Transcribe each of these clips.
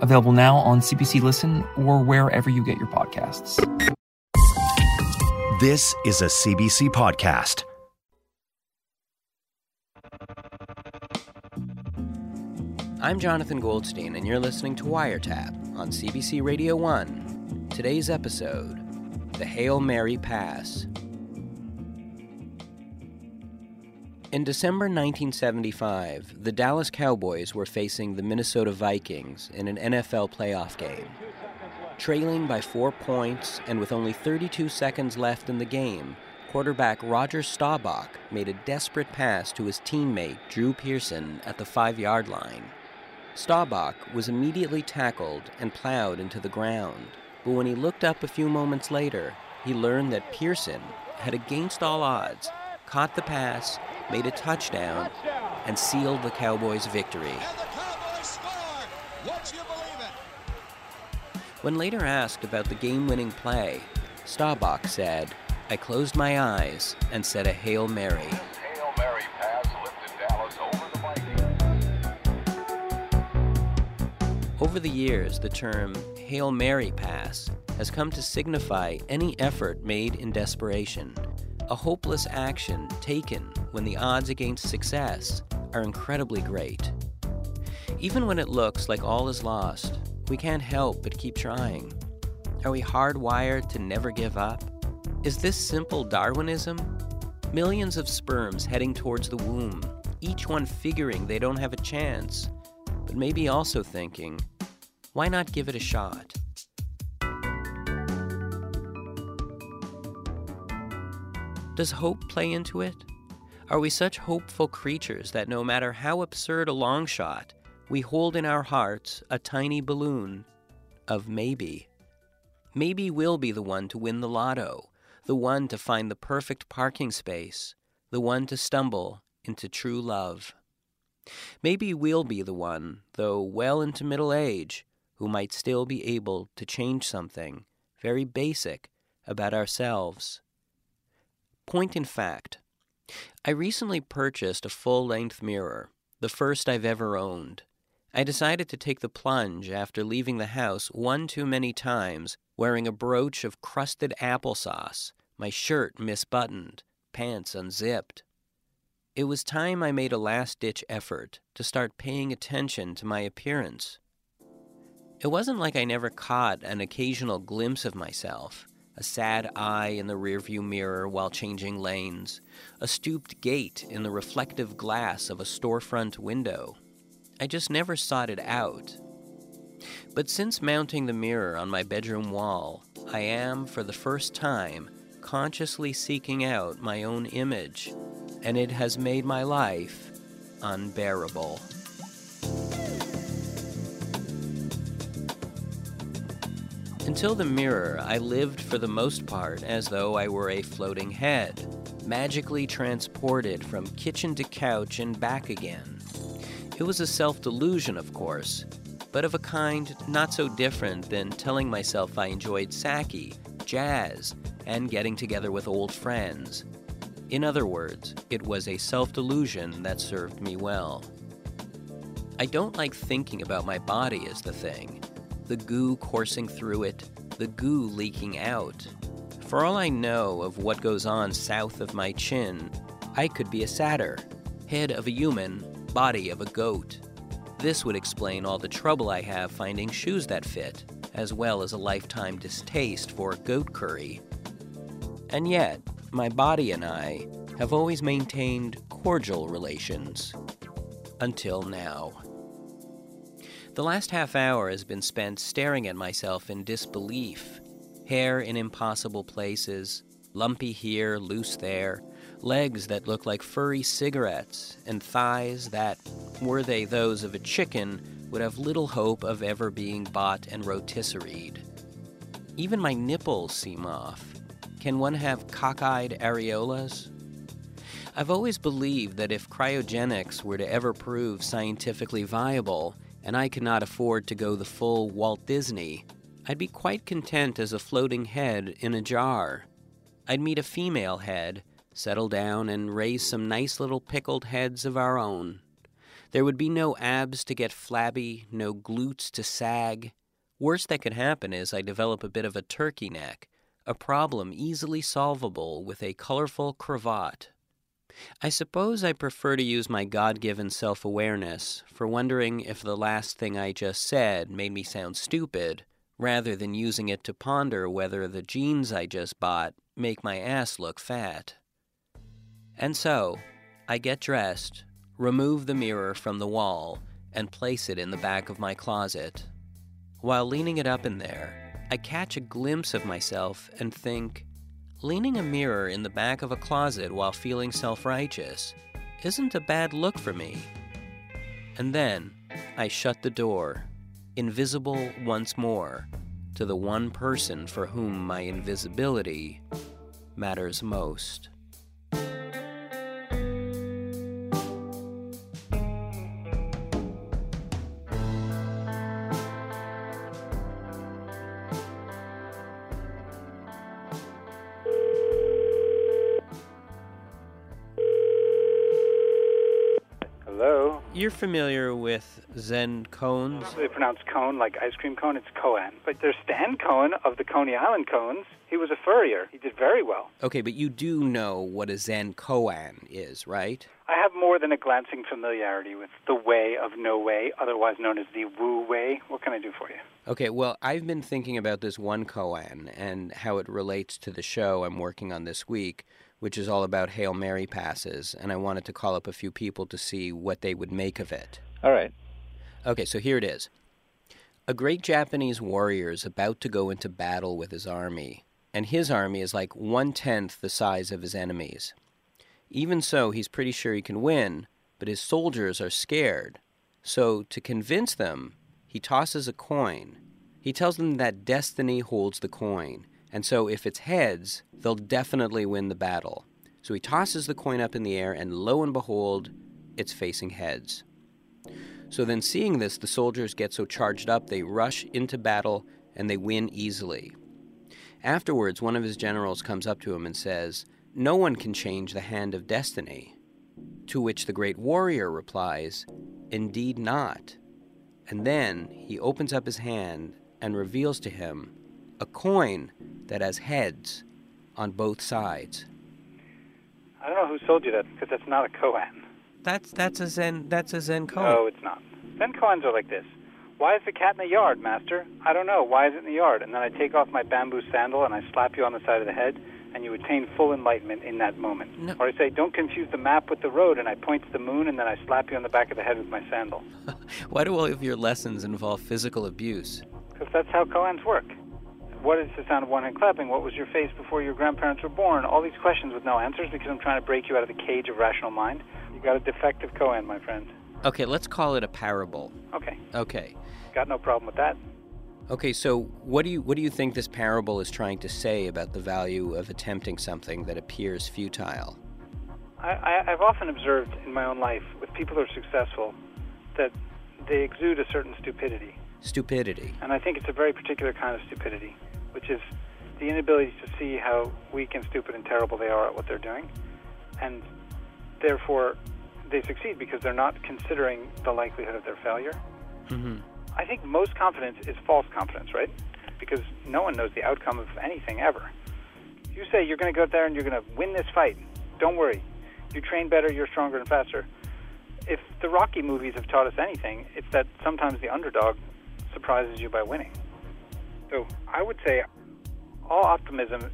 available now on CBC Listen or wherever you get your podcasts. This is a CBC podcast. I'm Jonathan Goldstein, and you're listening to Wiretap on CBC Radio 1. Today's episode The Hail Mary Pass. In December 1975, the Dallas Cowboys were facing the Minnesota Vikings in an NFL playoff game. Trailing by four points and with only 32 seconds left in the game, quarterback Roger Staubach made a desperate pass to his teammate Drew Pearson at the five yard line. Staubach was immediately tackled and plowed into the ground, but when he looked up a few moments later, he learned that Pearson had, against all odds, caught the pass, made a touchdown, and sealed the Cowboys' victory. When later asked about the game winning play, Staubach said, I closed my eyes and said a Hail Mary. Hail Mary pass lifted Dallas over. Over the years, the term Hail Mary pass has come to signify any effort made in desperation, a hopeless action taken when the odds against success are incredibly great. Even when it looks like all is lost, we can't help but keep trying. Are we hardwired to never give up? Is this simple Darwinism? Millions of sperms heading towards the womb, each one figuring they don't have a chance, but maybe also thinking, why not give it a shot? Does hope play into it? Are we such hopeful creatures that no matter how absurd a long shot, we hold in our hearts a tiny balloon of maybe? Maybe we'll be the one to win the lotto, the one to find the perfect parking space, the one to stumble into true love. Maybe we'll be the one, though well into middle age, who might still be able to change something very basic about ourselves. Point in fact, I recently purchased a full length mirror, the first I've ever owned. I decided to take the plunge after leaving the house one too many times wearing a brooch of crusted applesauce, my shirt misbuttoned, pants unzipped. It was time I made a last ditch effort to start paying attention to my appearance. It wasn't like I never caught an occasional glimpse of myself a sad eye in the rearview mirror while changing lanes, a stooped gait in the reflective glass of a storefront window. I just never sought it out. But since mounting the mirror on my bedroom wall, I am, for the first time, consciously seeking out my own image, and it has made my life unbearable. Until the mirror, I lived for the most part as though I were a floating head, magically transported from kitchen to couch and back again. It was a self delusion, of course, but of a kind not so different than telling myself I enjoyed sake, jazz, and getting together with old friends. In other words, it was a self delusion that served me well. I don't like thinking about my body as the thing the goo coursing through it, the goo leaking out. For all I know of what goes on south of my chin, I could be a satyr, head of a human, body of a goat. This would explain all the trouble I have finding shoes that fit, as well as a lifetime distaste for goat curry. And yet, my body and I have always maintained cordial relations. Until now. The last half hour has been spent staring at myself in disbelief. Hair in impossible places, lumpy here, loose there, legs that look like furry cigarettes, and thighs that, were they those of a chicken, would have little hope of ever being bought and rotisseried. Even my nipples seem off. Can one have cockeyed areolas? I've always believed that if cryogenics were to ever prove scientifically viable, and I cannot afford to go the full Walt Disney, I'd be quite content as a floating head in a jar. I'd meet a female head, settle down, and raise some nice little pickled heads of our own. There would be no abs to get flabby, no glutes to sag. Worst that could happen is I develop a bit of a turkey neck, a problem easily solvable with a colorful cravat. I suppose I prefer to use my God given self awareness for wondering if the last thing I just said made me sound stupid, rather than using it to ponder whether the jeans I just bought make my ass look fat. And so, I get dressed, remove the mirror from the wall, and place it in the back of my closet. While leaning it up in there, I catch a glimpse of myself and think, leaning a mirror in the back of a closet while feeling self righteous isn't a bad look for me. And then I shut the door, invisible once more, to the one person for whom my invisibility matters most. Familiar with Zen cones? They pronounce cone like ice cream cone. It's Cohen. But there's Stan Cohen of the Coney Island Cones. He was a furrier. He did very well. Okay, but you do know what a Zen koan is, right? I have more than a glancing familiarity with the way of no way, otherwise known as the Wu way. What can I do for you? Okay, well, I've been thinking about this one koan and how it relates to the show I'm working on this week, which is all about Hail Mary passes, and I wanted to call up a few people to see what they would make of it. All right. Okay, so here it is. A great Japanese warrior is about to go into battle with his army, and his army is like one tenth the size of his enemies. Even so, he's pretty sure he can win, but his soldiers are scared. So, to convince them, he tosses a coin. He tells them that destiny holds the coin, and so if it's heads, they'll definitely win the battle. So he tosses the coin up in the air, and lo and behold, it's facing heads. So then, seeing this, the soldiers get so charged up they rush into battle and they win easily. Afterwards, one of his generals comes up to him and says, No one can change the hand of destiny. To which the great warrior replies, Indeed not. And then he opens up his hand and reveals to him a coin that has heads on both sides. I don't know who sold you that because that's not a Cohen. That's that's a Zen that's a Zen coin. No, it's not. Zen Cohens are like this. Why is the cat in the yard, master? I don't know. Why is it in the yard? And then I take off my bamboo sandal and I slap you on the side of the head, and you attain full enlightenment in that moment. No. Or I say, don't confuse the map with the road, and I point to the moon, and then I slap you on the back of the head with my sandal. Why do all of your lessons involve physical abuse? Because that's how Cohens work. What is the sound of one hand clapping? What was your face before your grandparents were born? All these questions with no answers because I'm trying to break you out of the cage of rational mind. You got a defective Cohen, my friend. Okay, let's call it a parable. Okay, Okay. got no problem with that. Okay, so what do you what do you think this parable is trying to say about the value of attempting something that appears futile? I, I, I've often observed in my own life with people who are successful that they exude a certain stupidity. Stupidity. And I think it's a very particular kind of stupidity, which is the inability to see how weak and stupid and terrible they are at what they're doing. And therefore, they succeed because they're not considering the likelihood of their failure. hmm I think most confidence is false confidence, right? Because no one knows the outcome of anything ever. You say you're going to go out there and you're going to win this fight, don't worry. You train better, you're stronger and faster. If the Rocky movies have taught us anything, it's that sometimes the underdog surprises you by winning. So I would say all optimism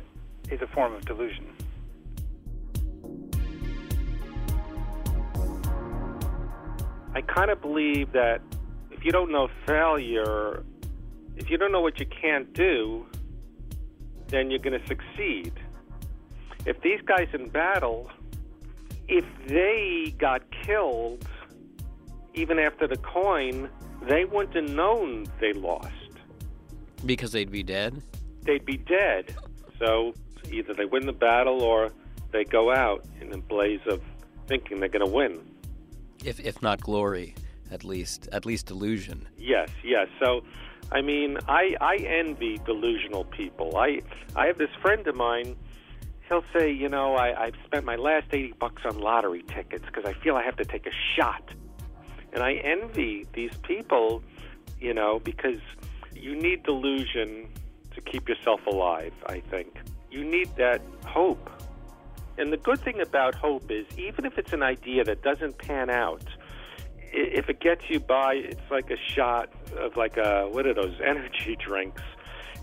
is a form of delusion. I kind of believe that if you don't know failure, if you don't know what you can't do, then you're going to succeed. If these guys in battle, if they got killed, even after the coin, they wouldn't have known they lost. Because they'd be dead? they'd be dead. So either they win the battle or they go out in a blaze of thinking they're going to win. If if not glory, at least at least delusion. Yes, yes. So, I mean, I I envy delusional people. I I have this friend of mine. He'll say, you know, I, I've spent my last eighty bucks on lottery tickets because I feel I have to take a shot, and I envy these people, you know, because you need delusion to keep yourself alive. I think you need that hope. And the good thing about hope is, even if it's an idea that doesn't pan out, if it gets you by, it's like a shot of like a what are those energy drinks?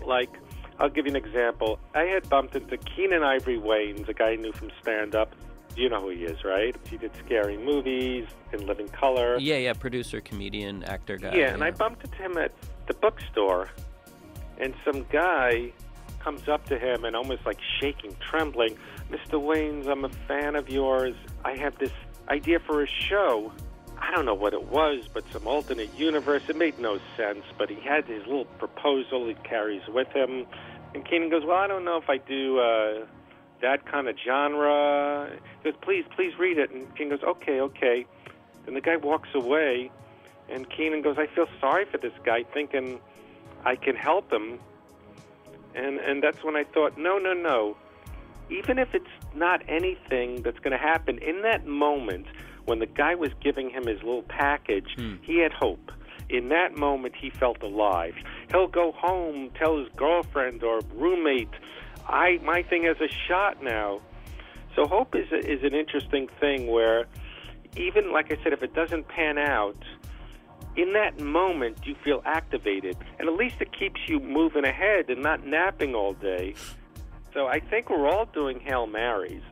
Like, I'll give you an example. I had bumped into Keenen Ivory Wayans, a guy I knew from stand up. You know who he is, right? He did scary movies in Living Color. Yeah, yeah, producer, comedian, actor guy. Yeah, and I bumped into him at the bookstore, and some guy comes up to him and almost like shaking, trembling, Mr. Wayans, I'm a fan of yours. I have this idea for a show. I don't know what it was, but some alternate universe. It made no sense, but he had his little proposal he carries with him. And Keenen goes, Well, I don't know if I do uh, that kind of genre. He goes, Please, please read it. And Keenen goes, Okay, okay. Then the guy walks away, and Keenen goes, I feel sorry for this guy, thinking I can help him. And and that's when I thought, no, no, no. Even if it's not anything that's going to happen in that moment when the guy was giving him his little package, hmm. he had hope. In that moment, he felt alive. He'll go home, tell his girlfriend or roommate, "I my thing has a shot now." So hope is a, is an interesting thing where even like I said, if it doesn't pan out, in that moment you feel activated, and at least it keeps you moving ahead and not napping all day. So I think we're all doing hail marys,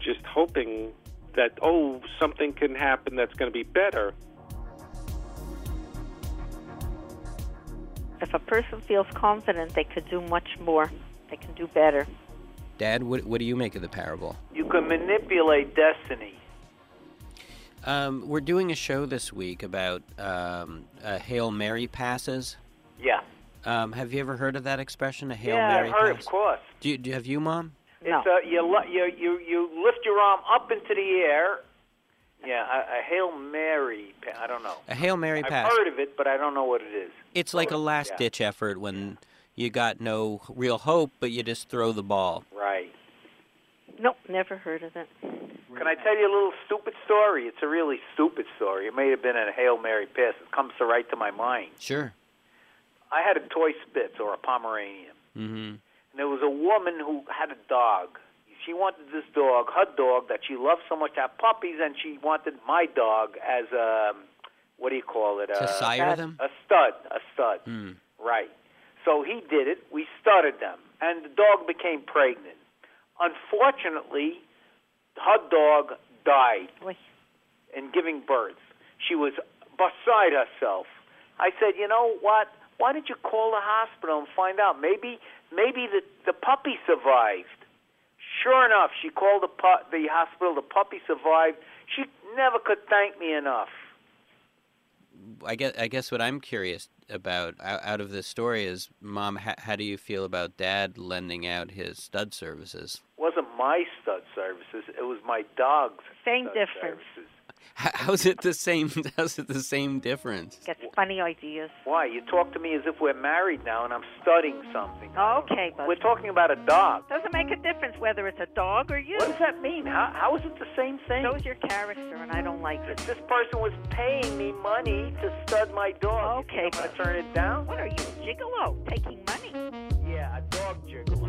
just hoping that oh something can happen that's going to be better. If a person feels confident, they could do much more. They can do better. Dad, what what do you make of the parable? You can manipulate destiny. Um, we're doing a show this week about um, uh, Hail Mary passes. Yeah. Um, have you ever heard of that expression, a Hail yeah, Mary I've heard, pass? of course. Do you, do you have you, Mom? It's uh, you, you you you lift your arm up into the air. Yeah, a, a hail mary. pa- I don't know. A Hail Mary pass. I've heard of it, but I don't know what it is. It's like a last ditch effort when you got no real hope, but you just throw the ball. Right. Nope, never heard of it. Can I tell you a little stupid story? It's a really stupid story. It may have been a hail mary pass. It comes to right to my mind. Sure. I had a toy Spitz or a Pomeranian. Mm-hmm. And there was a woman who had a dog. She wanted this dog, her dog, that she loved so much, to have puppies, and she wanted my dog as a, what do you call it? To a, sire them? A stud, a stud. Hmm. Right. So he did it. We studded them, and the dog became pregnant. Unfortunately, her dog died in giving birth. She was beside herself. I said, you know what? Why don't you call the hospital and find out? Maybe, maybe the the puppy survived. Sure enough, she called the pu- the hospital. The puppy survived. She never could thank me enough. I guess I guess what I'm curious about out, out of this story is, Mom, ha- how do you feel about Dad lending out his stud services? It wasn't my stud services. It was my dog's. Same stud difference. Services. How's it the same? How's it the same difference? Gets funny ideas. Why? You talk to me as if we're married now, and I'm studying something. Okay, but We're talking about a dog. doesn't make a difference whether it's a dog or you. What does that mean? How, how is it the same thing? Shows your character, and I don't like it. This person was paying me money to stud my dog. Okay, you think I'm gonna turn it down? What are you, a gigolo, taking money? Yeah, a dog gigolo.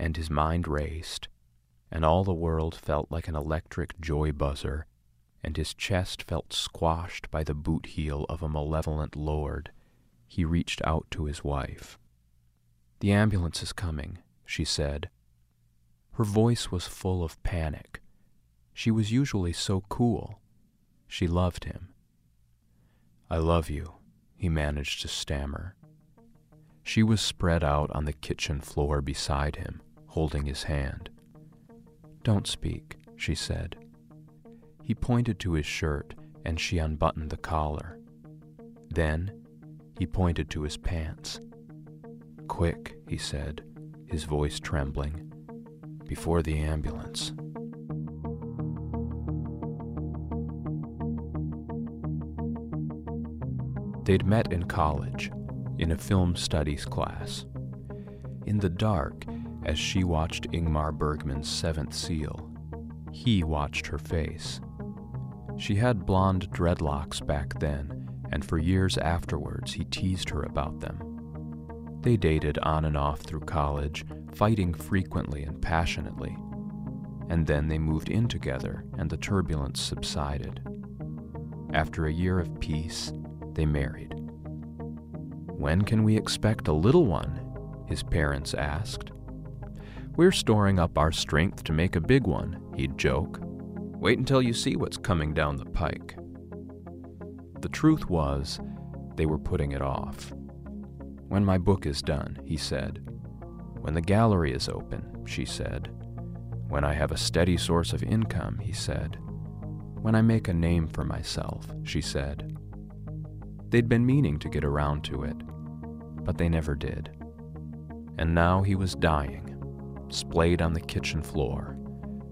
and his mind raced, and all the world felt like an electric joy buzzer, and his chest felt squashed by the boot heel of a malevolent lord, he reached out to his wife. The ambulance is coming, she said. Her voice was full of panic. She was usually so cool. She loved him. I love you, he managed to stammer. She was spread out on the kitchen floor beside him, holding his hand. Don't speak, she said. He pointed to his shirt, and she unbuttoned the collar. Then he pointed to his pants. Quick, he said, his voice trembling, before the ambulance. They'd met in college, in a film studies class. In the dark, as she watched Ingmar Bergman's Seventh Seal, he watched her face. She had blonde dreadlocks back then, and for years afterwards he teased her about them. They dated on and off through college, fighting frequently and passionately. And then they moved in together, and the turbulence subsided. After a year of peace, they married. When can we expect a little one? his parents asked. We're storing up our strength to make a big one, he'd joke. Wait until you see what's coming down the pike. The truth was, they were putting it off. When my book is done, he said. When the gallery is open, she said. When I have a steady source of income, he said. When I make a name for myself, she said. They'd been meaning to get around to it, but they never did. And now he was dying, splayed on the kitchen floor,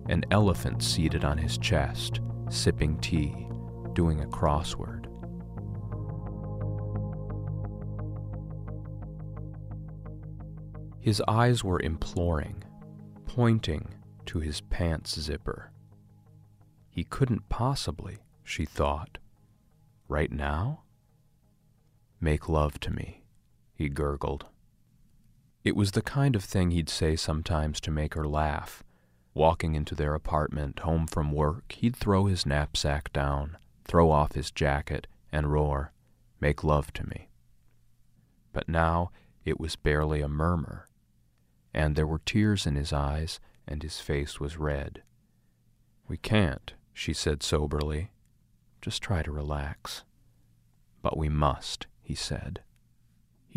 an elephant seated on his chest, sipping tea, doing a crossword. His eyes were imploring, pointing to his pants zipper. He couldn't possibly, she thought. Right now? Make love to me, he gurgled. It was the kind of thing he'd say sometimes to make her laugh. Walking into their apartment, home from work, he'd throw his knapsack down, throw off his jacket, and roar, Make love to me. But now it was barely a murmur, and there were tears in his eyes, and his face was red. We can't, she said soberly. Just try to relax. But we must, he said.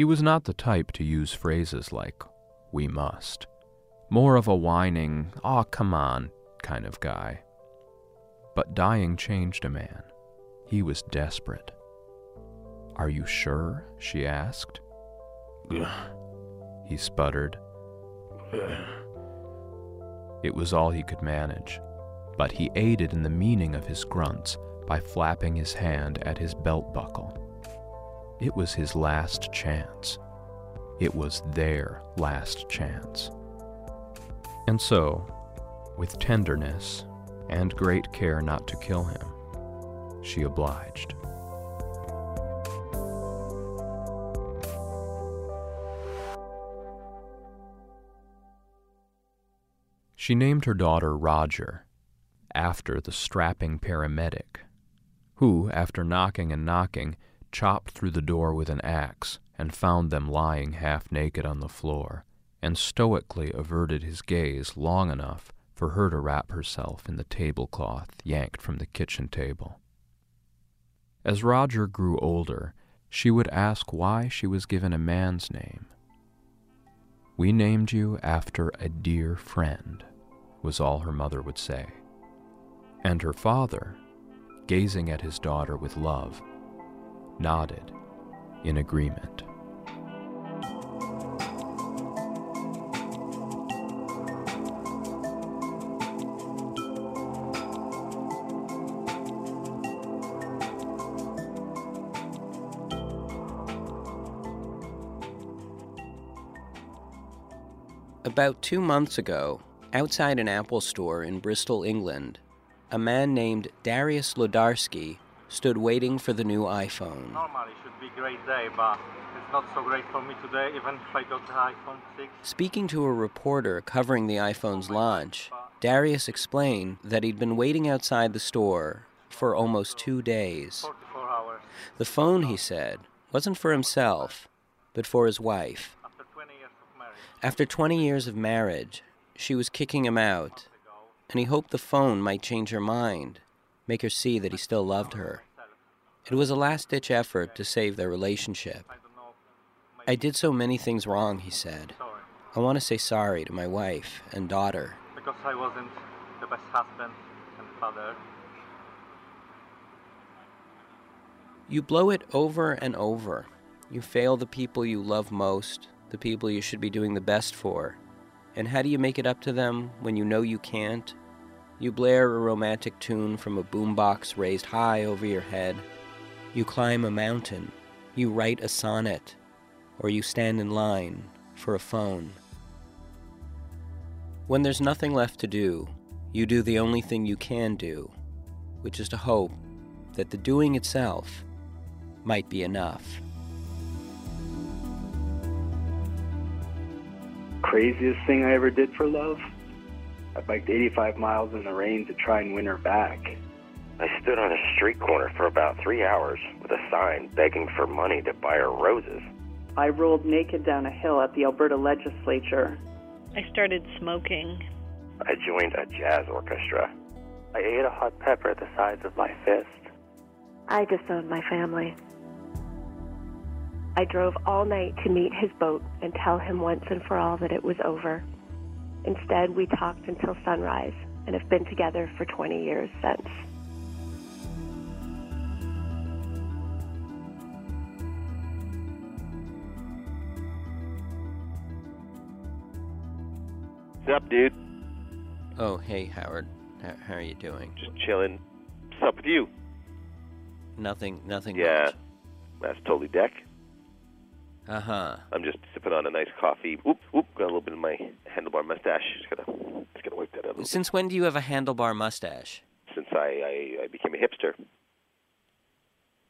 He was not the type to use phrases like, we must. More of a whining, aw, come on kind of guy. But dying changed a man. He was desperate. Are you sure? she asked. he sputtered. It was all he could manage, but he aided in the meaning of his grunts by flapping his hand at his belt buckle. It was his last chance. It was their last chance. And so, with tenderness and great care not to kill him, she obliged. She named her daughter Roger, after the strapping paramedic, who, after knocking and knocking, chopped through the door with an axe and found them lying half naked on the floor, and stoically averted his gaze long enough for her to wrap herself in the tablecloth yanked from the kitchen table. As Roger grew older, she would ask why she was given a man's name. We named you after a dear friend, was all her mother would say. And her father, gazing at his daughter with love, nodded in agreement. About two months ago, outside an Apple store in Bristol, England, a man named Darius Lodarsky stood waiting for the new iPhone. Normally should be great day, but it's not so great for me today, even if I got the iPhone 6. Speaking to a reporter covering the iPhone's launch, Darius explained that he'd been waiting outside the store for almost two days. 44 hours. The phone, he said, wasn't for himself, but for his wife. After 20 years of marriage. After 20 years of marriage, she was kicking him out, and he hoped the phone might change her mind, make her see that he still loved her. It was a last ditch effort to save their relationship. I did so many things wrong, he said. I want to say sorry to my wife and daughter. Because I wasn't the best husband and father. You blow it over and over. You fail the people you love most, the people you should be doing the best for. And how do you make it up to them when you know you can't? You blare a romantic tune from a boombox raised high over your head. You climb a mountain. You write a sonnet. Or you stand in line for a phone. When there's nothing left to do, you do the only thing you can do, which is to hope that the doing itself might be enough. Craziest thing I ever did for love? I biked 85 miles in the rain to try and win her back. I stood on a street corner for about three hours with a sign begging for money to buy her roses. I rolled naked down a hill at the Alberta legislature. I started smoking. I joined a jazz orchestra. I ate a hot pepper the size of my fist. I disowned my family. I drove all night to meet his boat and tell him once and for all that it was over. Instead, we talked until sunrise and have been together for 20 years since. What's up, dude? Oh, hey, Howard. How, how are you doing? Just chilling. What's up with you? Nothing, nothing Yeah, much. that's totally deck. Uh huh. I'm just sipping on a nice coffee. Oop, oop, got a little bit of my handlebar mustache. Just gotta, just gotta wipe that out. A little Since when do you have a handlebar mustache? Since I, I, I became a hipster.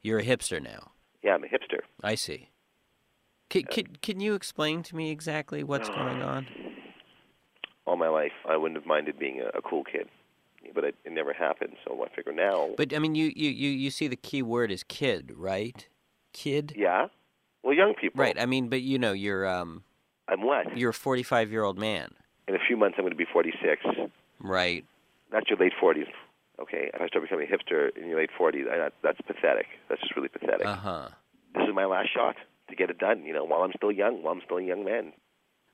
You're a hipster now. Yeah, I'm a hipster. I see. Can, can, can you explain to me exactly what's going on? All my life, I wouldn't have minded being a, a cool kid, but it, it never happened. So I figure now. But I mean, you, you, you, you see the key word is kid, right? Kid. Yeah. Well, young people. Right. I mean, but you know, you're um. I'm what? You're a 45 year old man. In a few months, I'm going to be 46. Right. That's your late 40s. Okay. If I start becoming a hipster in your late 40s, I, that's pathetic. That's just really pathetic. Uh huh. This is my last shot to get it done. You know, while I'm still young, while I'm still a young man.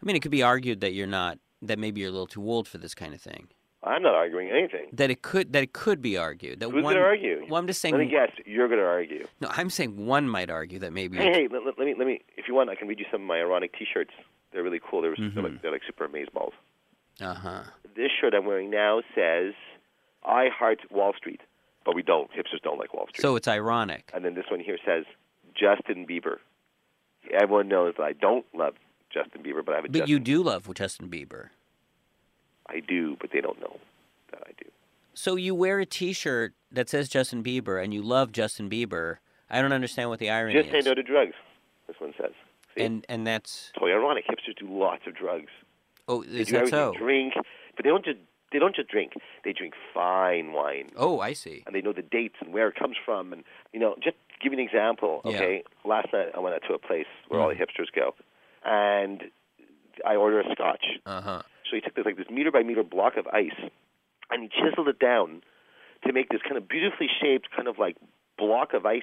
I mean, it could be argued that you're not. That maybe you're a little too old for this kind of thing. I'm not arguing anything. That it could. That it could be argued. That Who's one. going to argue? Well, I'm just saying. Let me guess. You're going to argue. No, I'm saying one might argue that maybe. Hey, hey, let, let- me, let me. If you want, I can read you some of my ironic T-shirts. They're really cool. They're, they're, like, they're like super amaze balls. Uh huh. This shirt I'm wearing now says, "I heart Wall Street," but we don't. Hipsters don't like Wall Street. So it's ironic. And then this one here says, "Justin Bieber." Everyone knows that I don't love Justin Bieber, but I have a But Justin. you do love Justin Bieber. I do, but they don't know that I do. So you wear a T-shirt that says Justin Bieber, and you love Justin Bieber. I don't understand what the irony Just is. say no to drugs. This one says. See? And and that's totally ironic. Hipsters do lots of drugs. oh, They is do that so? Drink, but they don't just they don't just drink. They drink fine wine. Oh, I see. And they know the dates and where it comes from. And you know, just give you an example. Yeah. Okay, last night I went out to a place where all the hipsters go, and I order a scotch. Uh huh. So he took this like this meter by meter block of ice, and he chiseled it down to make this kind of beautifully shaped kind of like block of ice.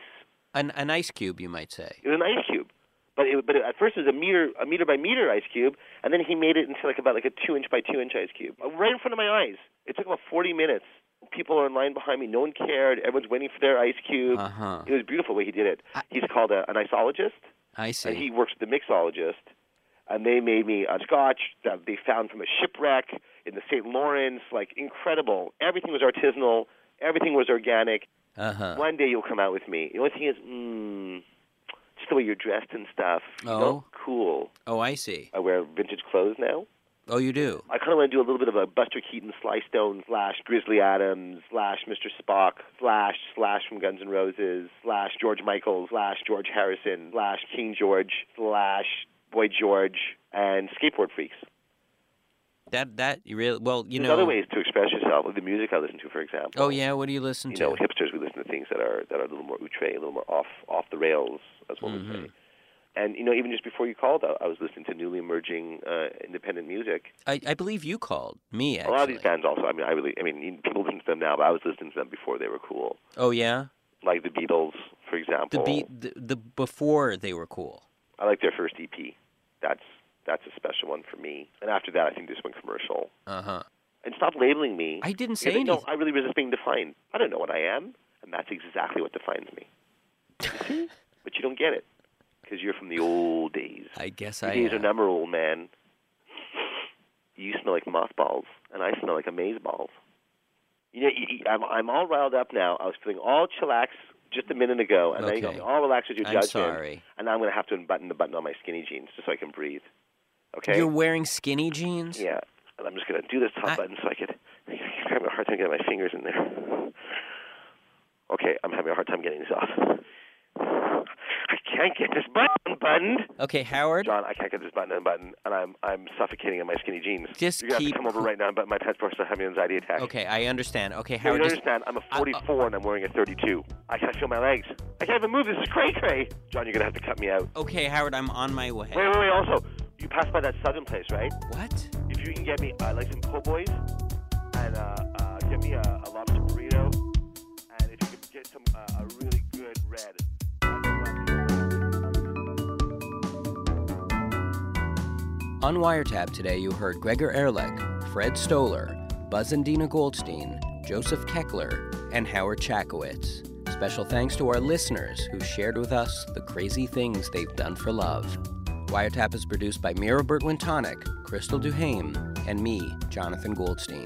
An an ice cube, you might say. It was an ice cube, but it, but at first it was a meter a meter by meter ice cube, and then he made it into like about like a two inch by two inch ice cube uh, right in front of my eyes. It took about forty minutes. People are in line behind me. No one cared. Everyone's waiting for their ice cube. Uh huh. It was beautiful the way he did it. He's called a, an isologist. I see. And he works with the mixologist. And they made me a scotch that they found from a shipwreck in the St. Lawrence. Like incredible. Everything was artisanal. Everything was organic. Uh huh. One day you'll come out with me. The only thing is, mm, just the way you're dressed and stuff. You Oh. know, cool. Oh, I see. I wear vintage clothes now. Oh, you do? I kind of want to do a little bit of a Buster Keaton, Sly Stone slash Grizzly Adams slash Mr. Spock slash slash from Guns N' Roses slash George Michael slash George Harrison slash King George slash Boy George and Skateboard Freaks. That that you really well, you There's know. other ways to express yourself, like the music I listen to, for example. Oh yeah, what do you listen you to? know, hipsters we listen to things that are that are a little more outre, a little more off off the rails, as one Mm-hmm. would say. And you know, even just before you called, I, I was listening to newly emerging uh, independent music. I, I believe you called me. A lot of these bands also. I mean, I really, I mean, people listen to them now, but I was listening to them before they were cool. Oh yeah. Like the Beatles, for The example. the, the before they were cool. I like their first EP. That's that's a special one for me. And after that, I think this went commercial. Uh huh. And stop labeling me. I didn't say Because, No, anything. I really resist being defined. I don't know what I am, and that's exactly what defines me. But you don't get it because you're from the old days. I guess Your I days are am. number, old man. You smell like mothballs, and I smell like amaze balls. You know, I'm, I'm all riled up now. I was feeling all chillax just a minute ago, and then Okay. me all relaxed with your judgment. I'm sorry. And now I'm going to have to unbutton the button on my skinny jeans just so I can breathe. Okay? You're wearing skinny jeans. Yeah, and I'm just going to do this top button so I could. I'm having a hard time getting my fingers in there. Okay, I'm having a hard time getting this off. I can't get this button unbuttoned. Okay, Howard. John, I can't get this button unbuttoned, and I'm I'm suffocating in my skinny jeans. Just You're keep come over right now but my pants before I have an anxiety attack. Okay, I understand. Okay, No, you Howard. Just, understand. I'm a 44 and I'm wearing a 32. I can't feel my legs. I can't even move. This is cray cray. John, you're gonna have to cut me out. okay, Howard. I'm on my way. Wait, wait, wait. Also, you passed by that southern place, right? What? If you can get me uh, like some po' boys and uh, uh, get me a, a lobster burrito, and if you could get some uh, a really good red. On Wiretap today, you heard Gregor Erlich, Fred Stoller, Buzz and Dina Goldstein, Joseph Keckler, and Howard Chackowitz. Special thanks to our listeners who shared with us the crazy things they've done for love. Wiretap is produced by Mira Burt-Wintonick, Crystal Duhame, and me, Jonathan Goldstein.